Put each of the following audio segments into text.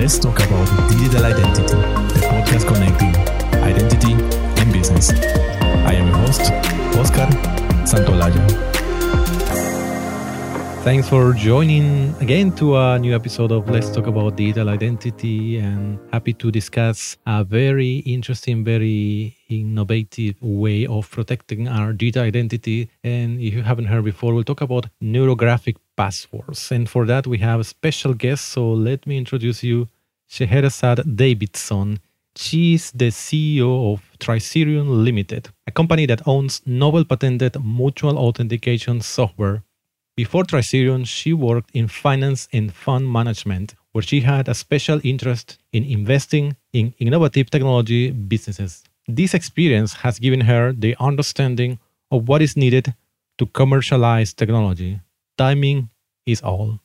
let's talk about digital identity, the podcast connecting identity and business. I am your host, Oscar Santolaya. Thanks for joining again to a new episode of Let's Talk About Digital Identity and happy to discuss a very interesting, very innovative way of protecting our digital identity. And if you haven't heard before, we'll talk about neurographic passwords. And for that, we have a special guest. So let me introduce you, Scheherazade Davidson. She's the CEO of Tricerion Limited, a company that owns novel patented mutual authentication software before Tricerion, she worked in finance and fund management, where she had a special interest in investing in innovative technology businesses. This experience has given her the understanding of what is needed to commercialize technology. Timing is all.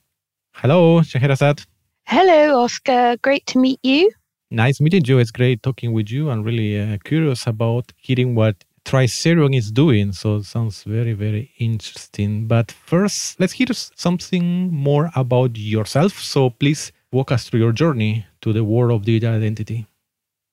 Hello, Scheherazade. Hello, Oscar. Great to meet you. Nice meeting you. It's great talking with you. I'm really uh, curious about hearing what Tricerion is doing. So it sounds very, very interesting. But first, let's hear something more about yourself. So please walk us through your journey to the world of digital identity.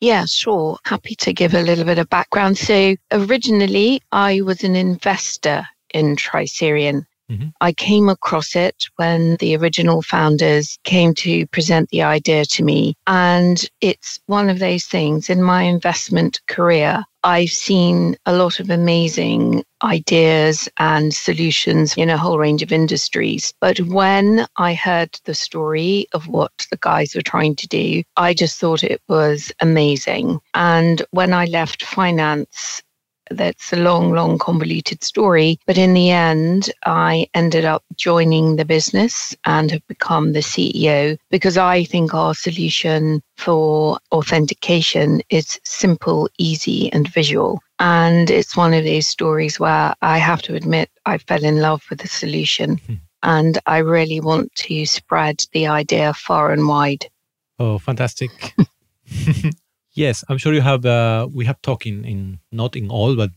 Yeah, sure. Happy to give a little bit of background. So originally, I was an investor in Tricerion. Mm-hmm. I came across it when the original founders came to present the idea to me. And it's one of those things in my investment career. I've seen a lot of amazing ideas and solutions in a whole range of industries. But when I heard the story of what the guys were trying to do, I just thought it was amazing. And when I left finance, that's a long, long, convoluted story. But in the end, I ended up joining the business and have become the CEO because I think our solution for authentication is simple, easy, and visual. And it's one of these stories where I have to admit I fell in love with the solution. Mm-hmm. And I really want to spread the idea far and wide. Oh, fantastic. Yes, I'm sure you have. Uh, we have talked in, in not in all, but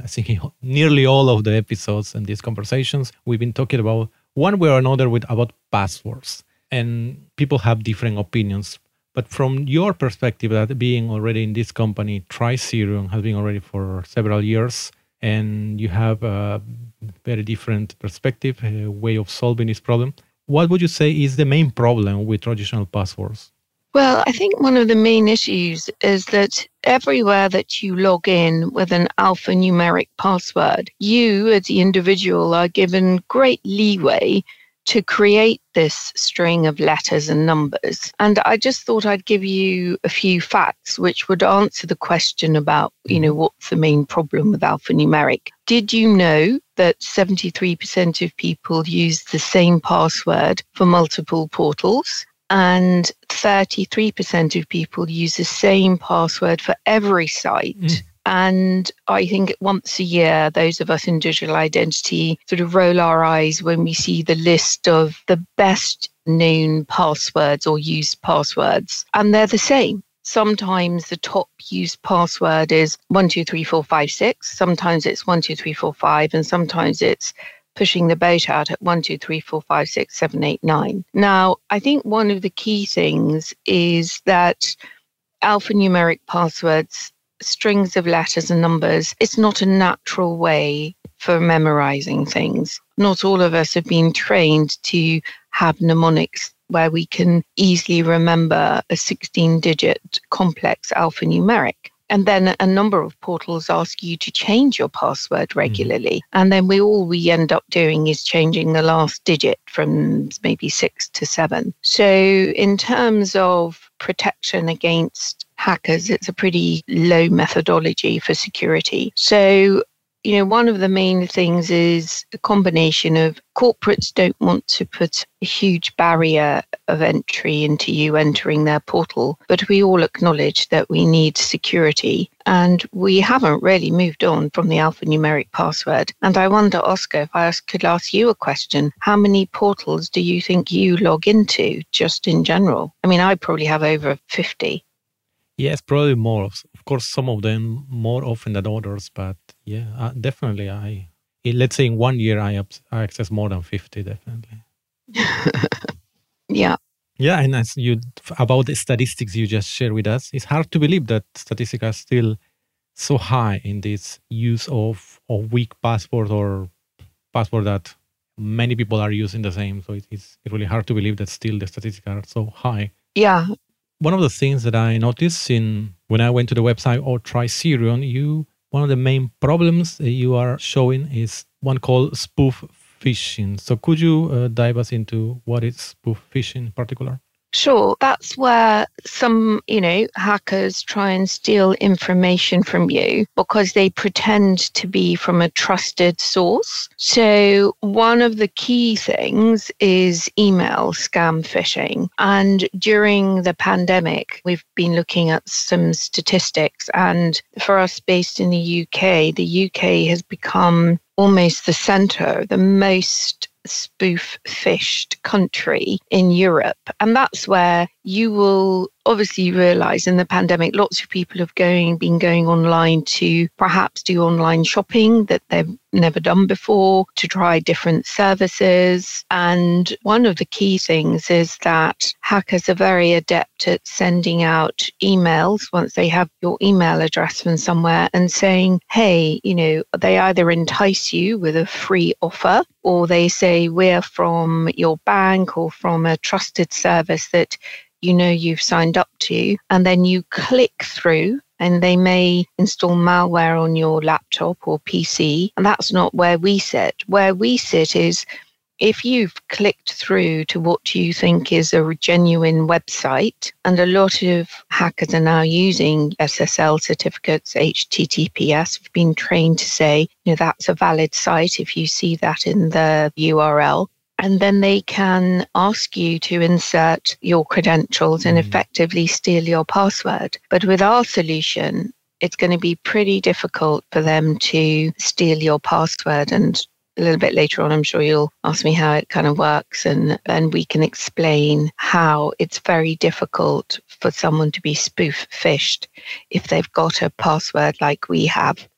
I think nearly all of the episodes and these conversations we've been talking about one way or another with about passwords, and people have different opinions. But from your perspective, that being already in this company, Tricerion has been already for several years, and you have a very different perspective, way of solving this problem. What would you say is the main problem with traditional passwords? Well, I think one of the main issues is that everywhere that you log in with an alphanumeric password, you as the individual are given great leeway to create this string of letters and numbers. And I just thought I'd give you a few facts which would answer the question about, you know, mm-hmm. what's the main problem with alphanumeric. Did you know that 73% of people use the same password for multiple portals? And 33% of people use the same password for every site. Mm. And I think once a year, those of us in digital identity sort of roll our eyes when we see the list of the best known passwords or used passwords, and they're the same. Sometimes the top used password is 123456, sometimes it's 12345, and sometimes it's pushing the boat out at one, two, three, four, five, six, seven, eight, nine. Now, I think one of the key things is that alphanumeric passwords, strings of letters and numbers, it's not a natural way for memorizing things. Not all of us have been trained to have mnemonics where we can easily remember a 16 digit complex alphanumeric. And then a number of portals ask you to change your password hmm. regularly. Mm. And then we all we end up doing is changing the last digit from maybe six to seven. So, in terms of protection against hackers, it's a pretty low methodology for security. So, you know, one of the main things is a combination of corporates don't want to put a huge barrier of entry into you entering their portal, but we all acknowledge that we need security. And we haven't really moved on from the alphanumeric password. And I wonder, Oscar, if I could ask you a question how many portals do you think you log into just in general? I mean, I probably have over 50. Yes, probably more. Of course, some of them more often than others, but yeah, uh, definitely. I let's say in one year I, I access more than fifty. Definitely. yeah. Yeah, and as you about the statistics you just shared with us, it's hard to believe that statistics are still so high in this use of, of weak password or password that many people are using the same. So it, it's really hard to believe that still the statistics are so high. Yeah. One of the things that I noticed in when I went to the website or try Tricerion, you one of the main problems you are showing is one called spoof phishing. So could you uh, dive us into what is spoof phishing in particular? Sure, that's where some, you know, hackers try and steal information from you because they pretend to be from a trusted source. So, one of the key things is email scam phishing. And during the pandemic, we've been looking at some statistics. And for us based in the UK, the UK has become almost the center, the most spoof phished country in Europe. And that's where you will obviously realize in the pandemic, lots of people have going been going online to perhaps do online shopping that they've never done before, to try different services. And one of the key things is that hackers are very adept at sending out emails once they have your email address from somewhere and saying, hey, you know, they either entice you with a free offer or they say, we're from your bank or from a trusted service that you know you've signed up to, and then you click through and they may install malware on your laptop or PC. And that's not where we sit. Where we sit is if you've clicked through to what you think is a genuine website, and a lot of hackers are now using SSL certificates, HTTPS, have been trained to say, you know, that's a valid site if you see that in the URL and then they can ask you to insert your credentials and mm. effectively steal your password. But with our solution, it's going to be pretty difficult for them to steal your password. And a little bit later on, I'm sure you'll ask me how it kind of works, and then we can explain how it's very difficult for someone to be spoof phished if they've got a password like we have.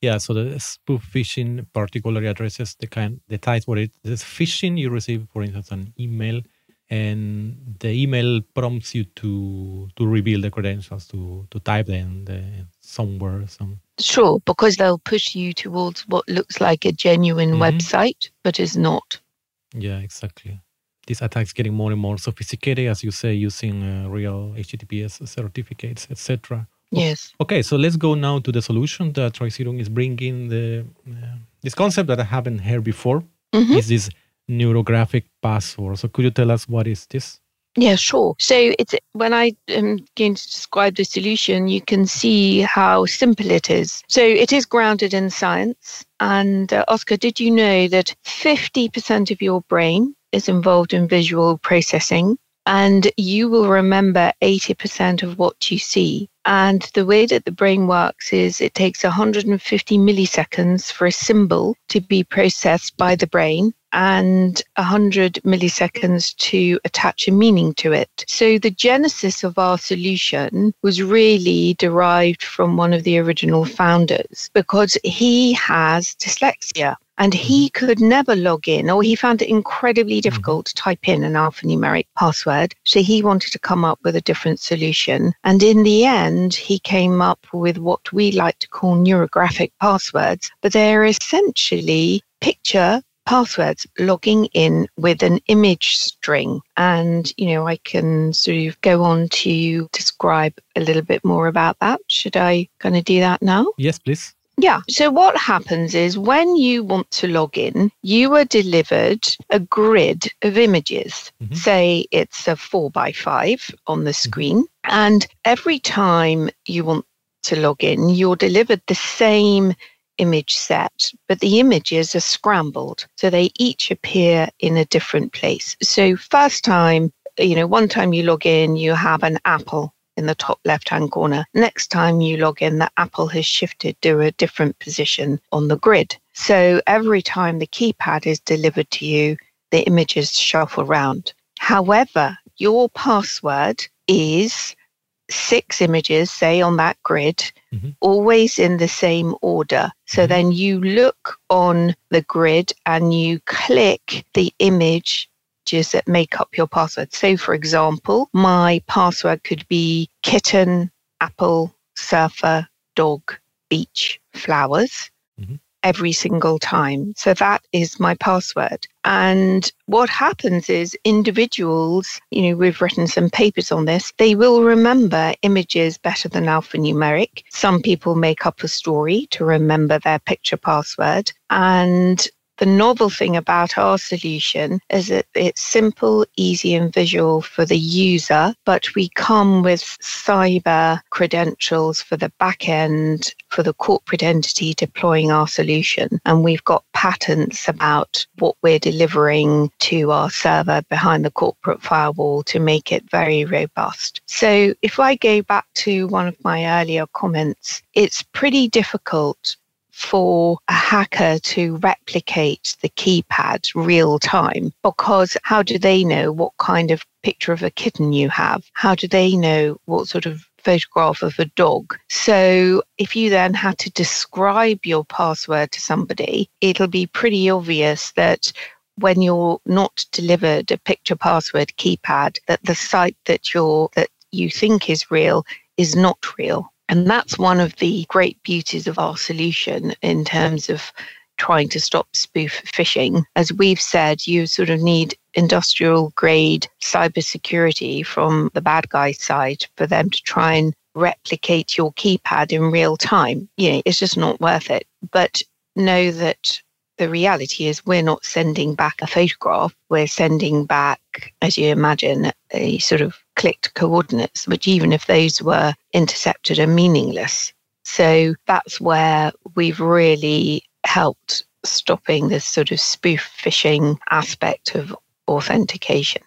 Yeah, so the spoof phishing particularly addresses the kind the type where it is phishing you receive, for instance, an email, and the email prompts you to to reveal the credentials, to to type them the, somewhere. Some sure, because they'll push you towards what looks like a genuine mm-hmm. website, but is not. Yeah, exactly. These attacks getting more and more sophisticated, as you say, using uh, real HTTPS certificates, etc. Yes. Okay, so let's go now to the solution that Tricerion is bringing. The uh, this concept that I haven't heard before mm-hmm. is this neurographic password. So could you tell us what is this? Yeah, sure. So it's when I am going to describe the solution, you can see how simple it is. So it is grounded in science. And uh, Oscar, did you know that 50% of your brain is involved in visual processing? And you will remember 80% of what you see. And the way that the brain works is it takes 150 milliseconds for a symbol to be processed by the brain and 100 milliseconds to attach a meaning to it. So the genesis of our solution was really derived from one of the original founders because he has dyslexia and he mm-hmm. could never log in or he found it incredibly mm-hmm. difficult to type in an alphanumeric password. So he wanted to come up with a different solution. And in the end, he came up with what we like to call neurographic passwords, but they're essentially picture passwords logging in with an image string. And, you know, I can sort of go on to describe a little bit more about that. Should I kind of do that now? Yes, please. Yeah. So what happens is when you want to log in, you are delivered a grid of images. Mm-hmm. Say it's a four by five on the mm-hmm. screen. And every time you want to log in, you're delivered the same image set, but the images are scrambled. So they each appear in a different place. So first time, you know, one time you log in, you have an apple in the top left hand corner. Next time you log in, the apple has shifted to a different position on the grid. So every time the keypad is delivered to you, the images shuffle around. However, your password is six images, say on that grid, mm-hmm. always in the same order. So mm-hmm. then you look on the grid and you click the image images that make up your password. So, for example, my password could be kitten, apple, surfer, dog, beach, flowers. Mm-hmm every single time. So that is my password. And what happens is individuals, you know, we've written some papers on this, they will remember images better than alphanumeric. Some people make up a story to remember their picture password. And the novel thing about our solution is that it's simple, easy, and visual for the user, but we come with cyber credentials for the back end for the corporate entity deploying our solution. And we've got patents about what we're delivering to our server behind the corporate firewall to make it very robust. So if I go back to one of my earlier comments, it's pretty difficult for a hacker to replicate the keypad real time because how do they know what kind of picture of a kitten you have? How do they know what sort of photograph of a dog. So if you then had to describe your password to somebody, it'll be pretty obvious that when you're not delivered a picture password keypad, that the site that you're that you think is real is not real. And that's one of the great beauties of our solution in terms of trying to stop spoof phishing. As we've said, you sort of need industrial grade cybersecurity from the bad guy side for them to try and replicate your keypad in real time. You know, it's just not worth it. But know that the reality is we're not sending back a photograph, we're sending back, as you imagine, a sort of clicked coordinates, which even if those were intercepted are meaningless. So that's where we've really helped stopping this sort of spoof phishing aspect of authentication.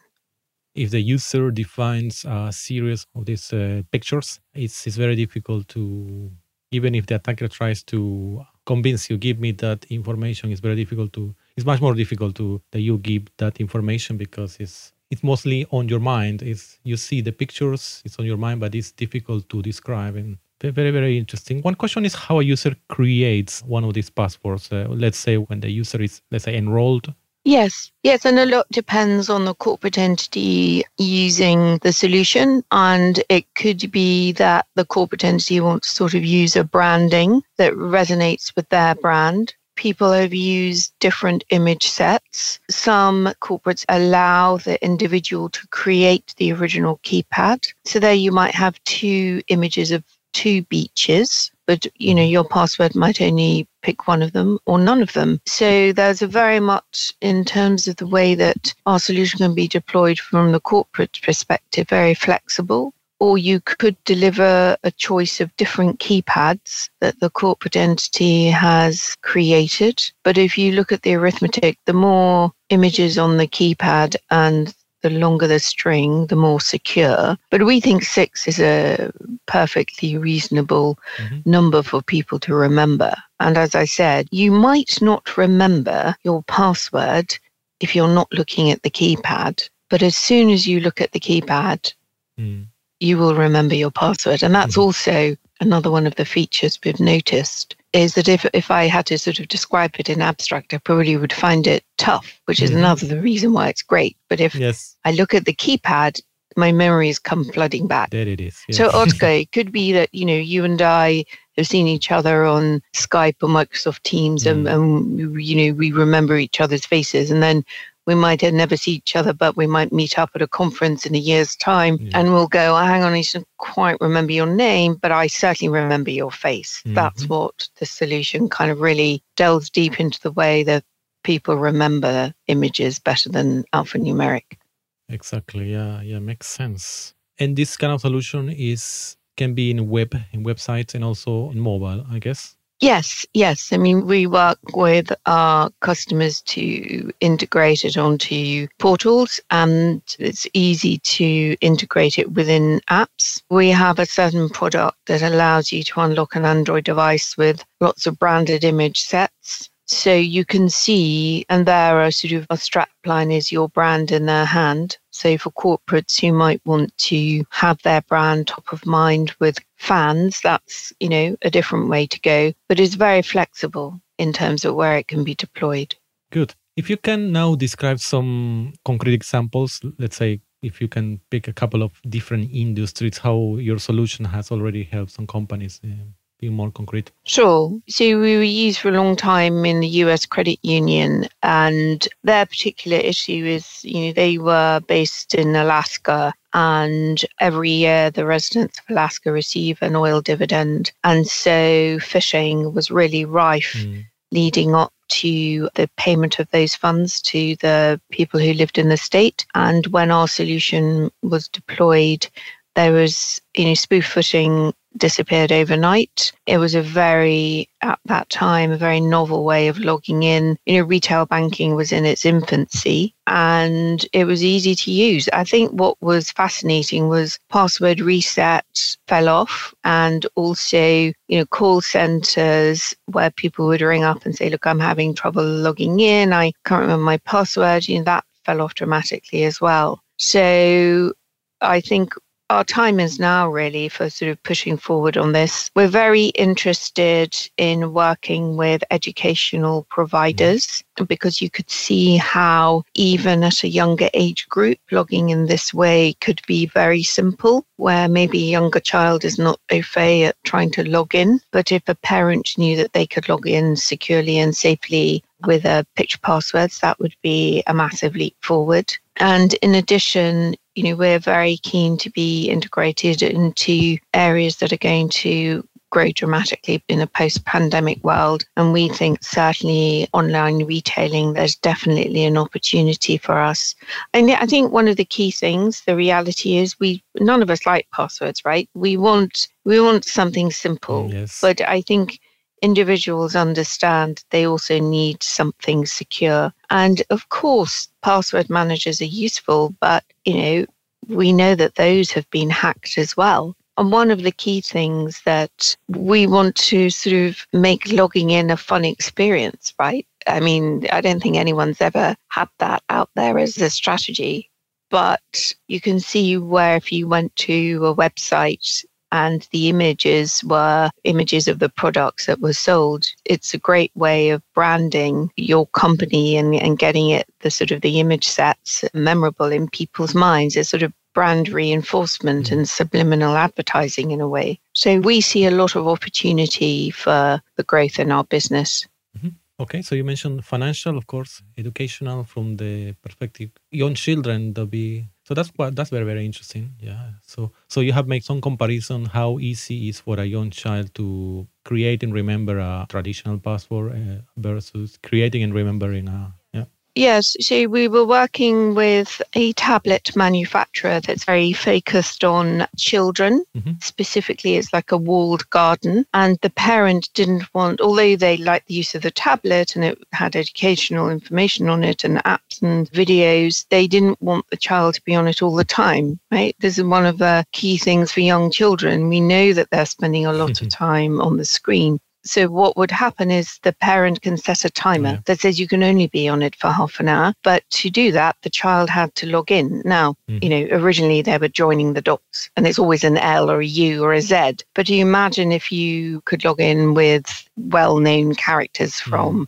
If the user defines a series of these uh, pictures, it's, it's very difficult to, even if the attacker tries to convince you, give me that information, it's very difficult to, it's much more difficult to that you give that information because it's it's mostly on your mind. It's you see the pictures, it's on your mind, but it's difficult to describe and very very interesting. One question is how a user creates one of these passwords. Uh, let's say when the user is let's say enrolled. Yes, yes, and a lot depends on the corporate entity using the solution. And it could be that the corporate entity wants to sort of use a branding that resonates with their brand people have used different image sets. Some corporates allow the individual to create the original keypad. So there you might have two images of two beaches, but you know your password might only pick one of them or none of them. So there's a very much in terms of the way that our solution can be deployed from the corporate perspective, very flexible or you could deliver a choice of different keypads that the corporate entity has created. But if you look at the arithmetic, the more images on the keypad and the longer the string, the more secure. But we think six is a perfectly reasonable mm-hmm. number for people to remember. And as I said, you might not remember your password if you're not looking at the keypad. But as soon as you look at the keypad, mm you will remember your password. And that's mm-hmm. also another one of the features we've noticed is that if, if I had to sort of describe it in abstract, I probably would find it tough, which is mm-hmm. another reason why it's great. But if yes. I look at the keypad, my memories come flooding back. There it is. Yes. So Otko, it could be that, you know, you and I have seen each other on Skype or Microsoft Teams mm. and, and, you know, we remember each other's faces. And then we might never see each other, but we might meet up at a conference in a year's time yeah. and we'll go, oh, hang on, I don't quite remember your name, but I certainly remember your face. Mm-hmm. That's what the solution kind of really delves deep into the way that people remember images better than alphanumeric. Exactly. Yeah. Yeah. Makes sense. And this kind of solution is can be in web, in websites and also in mobile, I guess. Yes, yes. I mean, we work with our customers to integrate it onto portals and it's easy to integrate it within apps. We have a certain product that allows you to unlock an Android device with lots of branded image sets. So you can see, and there are sort of a strap line is your brand in their hand. So for corporates who might want to have their brand top of mind with fans, that's, you know, a different way to go, but it's very flexible in terms of where it can be deployed. Good. If you can now describe some concrete examples, let's say if you can pick a couple of different industries, how your solution has already helped some companies uh, more concrete. Sure. So we were used for a long time in the US credit union, and their particular issue is, you know, they were based in Alaska and every year the residents of Alaska receive an oil dividend. And so phishing was really rife mm. leading up to the payment of those funds to the people who lived in the state. And when our solution was deployed, there was, you know, spoof phishing disappeared overnight. It was a very, at that time, a very novel way of logging in. You know, retail banking was in its infancy and it was easy to use. I think what was fascinating was password reset fell off and also, you know, call centers where people would ring up and say, look, I'm having trouble logging in. I can't remember my password. You know, that fell off dramatically as well. So I think our time is now really for sort of pushing forward on this. We're very interested in working with educational providers because you could see how even at a younger age group, logging in this way could be very simple, where maybe a younger child is not au fait at trying to log in. But if a parent knew that they could log in securely and safely with a picture passwords, that would be a massive leap forward. And in addition, you know, we're very keen to be integrated into areas that are going to grow dramatically in a post pandemic world. And we think certainly online retailing, there's definitely an opportunity for us. And I think one of the key things, the reality is we none of us like passwords, right? We want we want something simple. Yes. But I think individuals understand they also need something secure. And of course, password managers are useful, but you know, we know that those have been hacked as well. And one of the key things that we want to sort of make logging in a fun experience, right? I mean, I don't think anyone's ever had that out there as a strategy. But you can see where if you went to a website and the images were images of the products that were sold. It's a great way of branding your company and, and getting it the sort of the image sets memorable in people's minds. It's sort of brand reinforcement and subliminal advertising in a way. So we see a lot of opportunity for the growth in our business. Mm-hmm. Okay, so you mentioned financial, of course, educational from the perspective young children. There'll be so that's what that's very very interesting. Yeah. So so you have made some comparison how easy is for a young child to create and remember a traditional password uh, versus creating and remembering a Yes, so we were working with a tablet manufacturer that's very focused on children. Mm-hmm. Specifically, it's like a walled garden. And the parent didn't want, although they liked the use of the tablet and it had educational information on it and apps and videos, they didn't want the child to be on it all the time, right? This is one of the key things for young children. We know that they're spending a lot of time on the screen. So what would happen is the parent can set a timer yeah. that says you can only be on it for half an hour. But to do that, the child had to log in. Now, mm. you know, originally they were joining the dots and it's always an L or a U or a Z. But do you imagine if you could log in with well-known characters mm. from mm.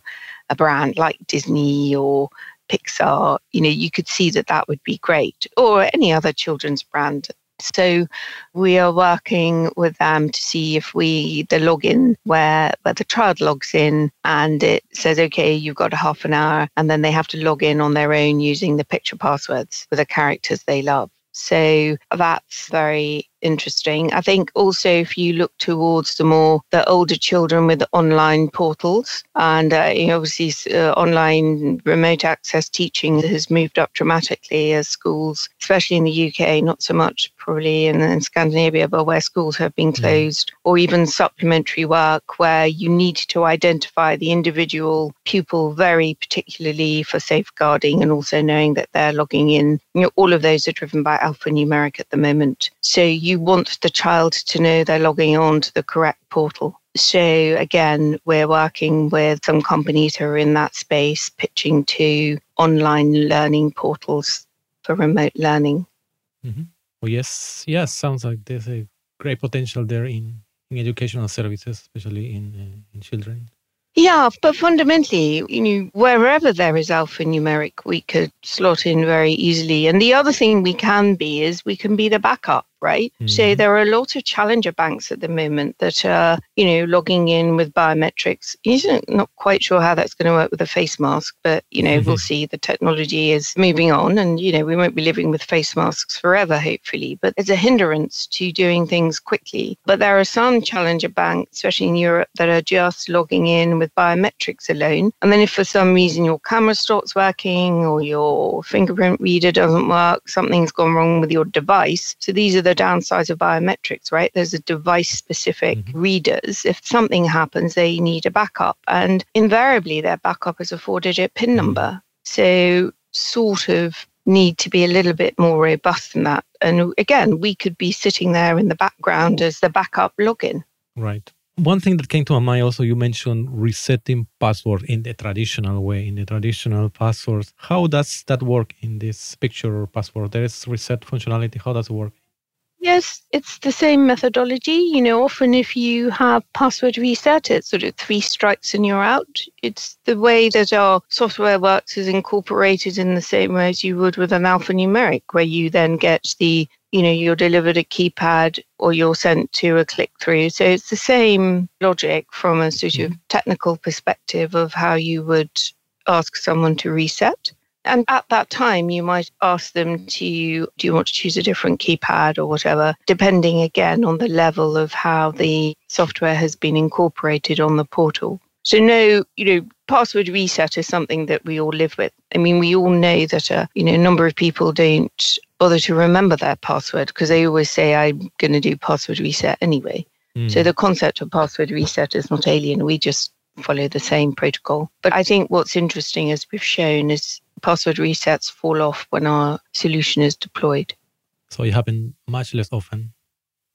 a brand like Disney or Pixar, you know, you could see that that would be great, or any other children's brand so we are working with them to see if we the login where where the child logs in and it says okay you've got a half an hour and then they have to log in on their own using the picture passwords with the characters they love. So that's very interesting. I think also if you look towards the more the older children with online portals and uh, you obviously uh, online remote access teaching has moved up dramatically as schools, especially in the UK, not so much probably in, in Scandinavia, but where schools have been closed, mm. or even supplementary work where you need to identify the individual pupil very particularly for safeguarding and also knowing that they're logging in. You know, all of those are driven by alphanumeric at the moment. So you you want the child to know they're logging on to the correct portal. So again, we're working with some companies who are in that space, pitching to online learning portals for remote learning. Mm-hmm. Well, yes, yes, sounds like there's a great potential there in, in educational services, especially in uh, in children. Yeah, but fundamentally, you know, wherever there is alphanumeric, we could slot in very easily. And the other thing we can be is we can be the backup right? Mm-hmm. So there are a lot of challenger banks at the moment that are, you know, logging in with biometrics. You're not quite sure how that's going to work with a face mask, but, you know, mm-hmm. we'll see. The technology is moving on and, you know, we won't be living with face masks forever, hopefully, but it's a hindrance to doing things quickly. But there are some challenger banks, especially in Europe, that are just logging in with biometrics alone. And then if for some reason your camera stops working or your fingerprint reader doesn't work, something's gone wrong with your device. So these are the downsides of biometrics, right? There's a device specific mm-hmm. readers. If something happens, they need a backup. And invariably, their backup is a four digit PIN mm-hmm. number. So, sort of need to be a little bit more robust than that. And again, we could be sitting there in the background as the backup login. Right. One thing that came to my mind also, you mentioned resetting password in the traditional way, in the traditional passwords. How does that work in this picture or password? There is reset functionality. How does it work? Yes, it's the same methodology. You know, often if you have password reset, it's sort of three strikes and you're out. It's the way that our software works is incorporated in the same way as you would with an alphanumeric, where you then get the, you know, you're delivered a keypad or you're sent to a click through. So it's the same logic from a sort of mm-hmm. technical perspective of how you would ask someone to reset. And at that time, you might ask them to, do you want to choose a different keypad or whatever, depending again on the level of how the software has been incorporated on the portal. So no, you know, password reset is something that we all live with. I mean, we all know that a you know a number of people don't bother to remember their password because they always say I'm going to do password reset anyway. Mm. So the concept of password reset is not alien. We just follow the same protocol. But I think what's interesting, as we've shown, is password resets fall off when our solution is deployed. So it happen much less often.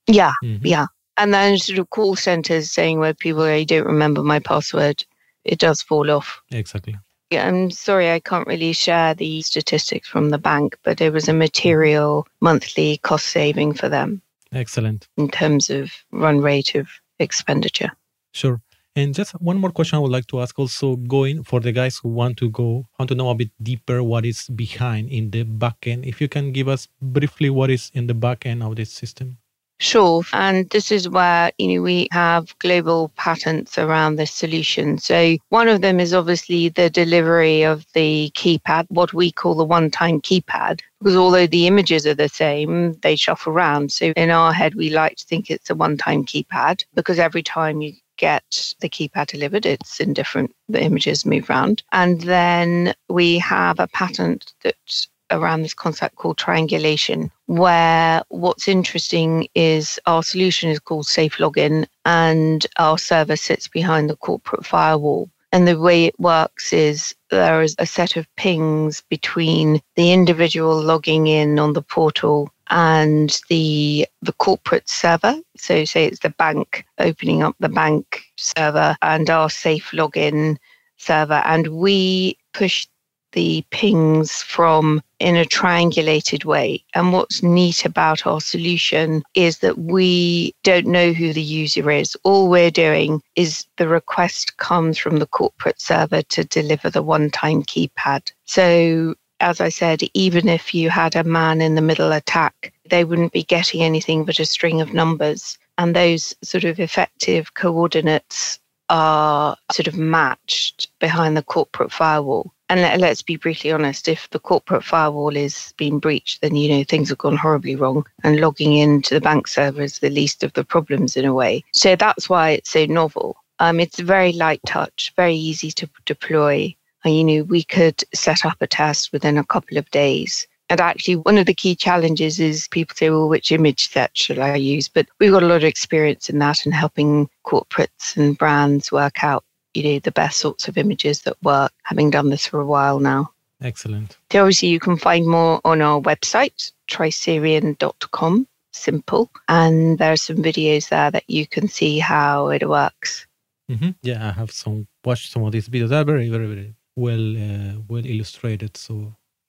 Yeah, mm-hmm. yeah. And then sort of call centers saying where people I don't remember my password, it does fall off. Exactly. Yeah, I'm sorry I can't really share the statistics from the bank, but it was a material monthly cost saving for them. Excellent. In terms of run rate of expenditure. Sure. And just one more question I would like to ask also going for the guys who want to go, want to know a bit deeper what is behind in the backend. If you can give us briefly what is in the backend of this system. Sure. And this is where, you know, we have global patents around this solution. So one of them is obviously the delivery of the keypad, what we call the one-time keypad, because although the images are the same, they shuffle around. So in our head, we like to think it's a one-time keypad because every time you get the keypad delivered. It's in different, the images move around. And then we have a patent that around this concept called triangulation, where what's interesting is our solution is called Safe Login and our server sits behind the corporate firewall. And the way it works is there is a set of pings between the individual logging in on the portal and the the corporate server. So say it's the bank opening up the bank server and our safe login server, and we push the pings from in a triangulated way. And what's neat about our solution is that we don't know who the user is. All we're doing is the request comes from the corporate server to deliver the one time keypad. So as I said, even if you had a man in the middle attack, they wouldn't be getting anything but a string of numbers. And those sort of effective coordinates are sort of matched behind the corporate firewall. And let, us be brutally honest, if the corporate firewall is being breached, then you know things have gone horribly wrong. And logging into the bank server is the least of the problems in a way. So that's why it's so novel. Um, it's very light touch, very easy to deploy. You know, we could set up a test within a couple of days. And actually, one of the key challenges is people say, well, which image set should I use? But we've got a lot of experience in that and helping corporates and brands work out, you know, the best sorts of images that work, having done this for a while now. Excellent. So obviously, you can find more on our website, tricerion.com, simple. And there are some videos there that you can see how it works. Mm-hmm. Yeah, I have some watched some of these videos. They're very, very, very well uh, well illustrated. So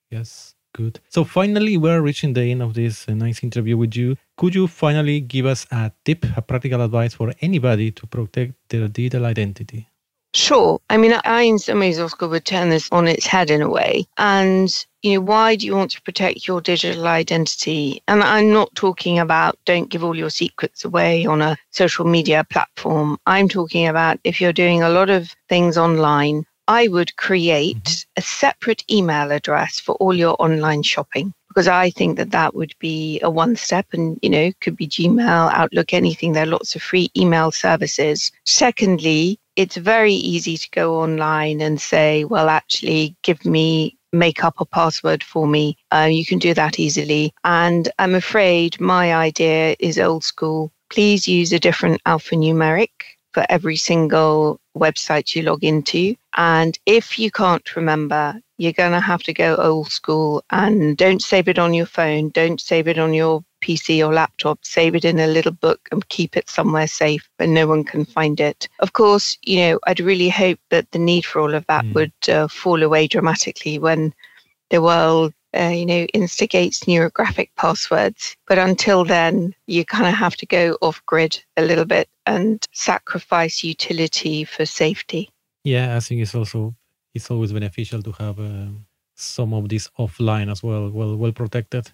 yes, good. So finally, we're reaching the end of this uh, nice interview with you. Could you finally give us a tip, a practical advice for anybody to protect their digital identity? Sure. I mean, I, in some ways, Oscar would turn this on its head in a way. And, you know, why do you want to protect your digital identity? And I'm not talking about don't give all your secrets away on a social media platform. I'm talking about if you're doing a lot of things online, I would create mm-hmm. a separate email address for all your online shopping because I think that that would be a one step and, you know, could be Gmail, Outlook, anything. There are lots of free email services. Secondly, it's very easy to go online and say, well, actually, give me make up a password for me. Uh, you can do that easily. And I'm afraid my idea is old school. Please use a different alphanumeric for every single website you log into. And if you can't remember, you're going to have to go old school and don't save it on your phone, don't save it on your PC or laptop, save it in a little book and keep it somewhere safe where no one can find it. Of course, you know, I'd really hope that the need for all of that mm. would uh, fall away dramatically when the world uh, you know, instigates neurographic passwords. But until then, you kind of have to go off grid a little bit and sacrifice utility for safety. Yeah, I think it's also it's always beneficial to have uh, some of this offline as well, well well protected.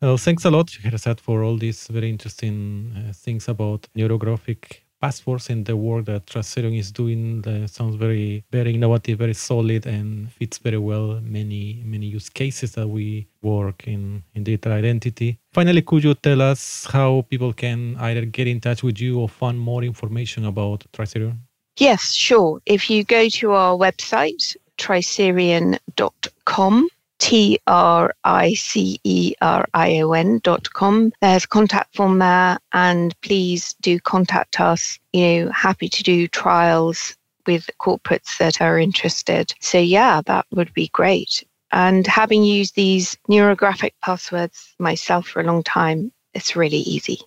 Well, thanks a lot, Scheherazade, for all these very interesting uh, things about neurographic passwords and the work that Tricerion is doing uh, sounds very very innovative, very solid, and fits very well many many use cases that we work in in data identity. Finally, could you tell us how people can either get in touch with you or find more information about Tricerion? Yes, sure. If you go to our website, tricerion.com, T R I C E R I O N dot com. There's contact form there, and please do contact us. You know, happy to do trials with corporates that are interested. So, yeah, that would be great. And having used these neurographic passwords myself for a long time, it's really easy.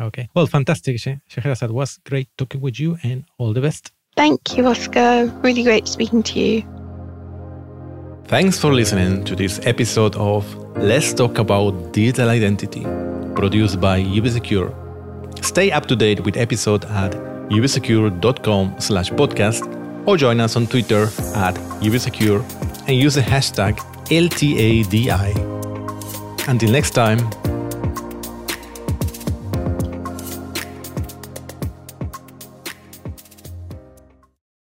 Okay. Well, fantastic, Scheherazade. It was great talking with you and all the best. Thank you, Oscar. Really great speaking to you. Thanks for listening to this episode of Let's Talk About Digital Identity, produced by UbiSecure. Stay up to date with episode at ubisecure.com slash podcast or join us on Twitter at ubisecure and use the hashtag LTADI. Until next time,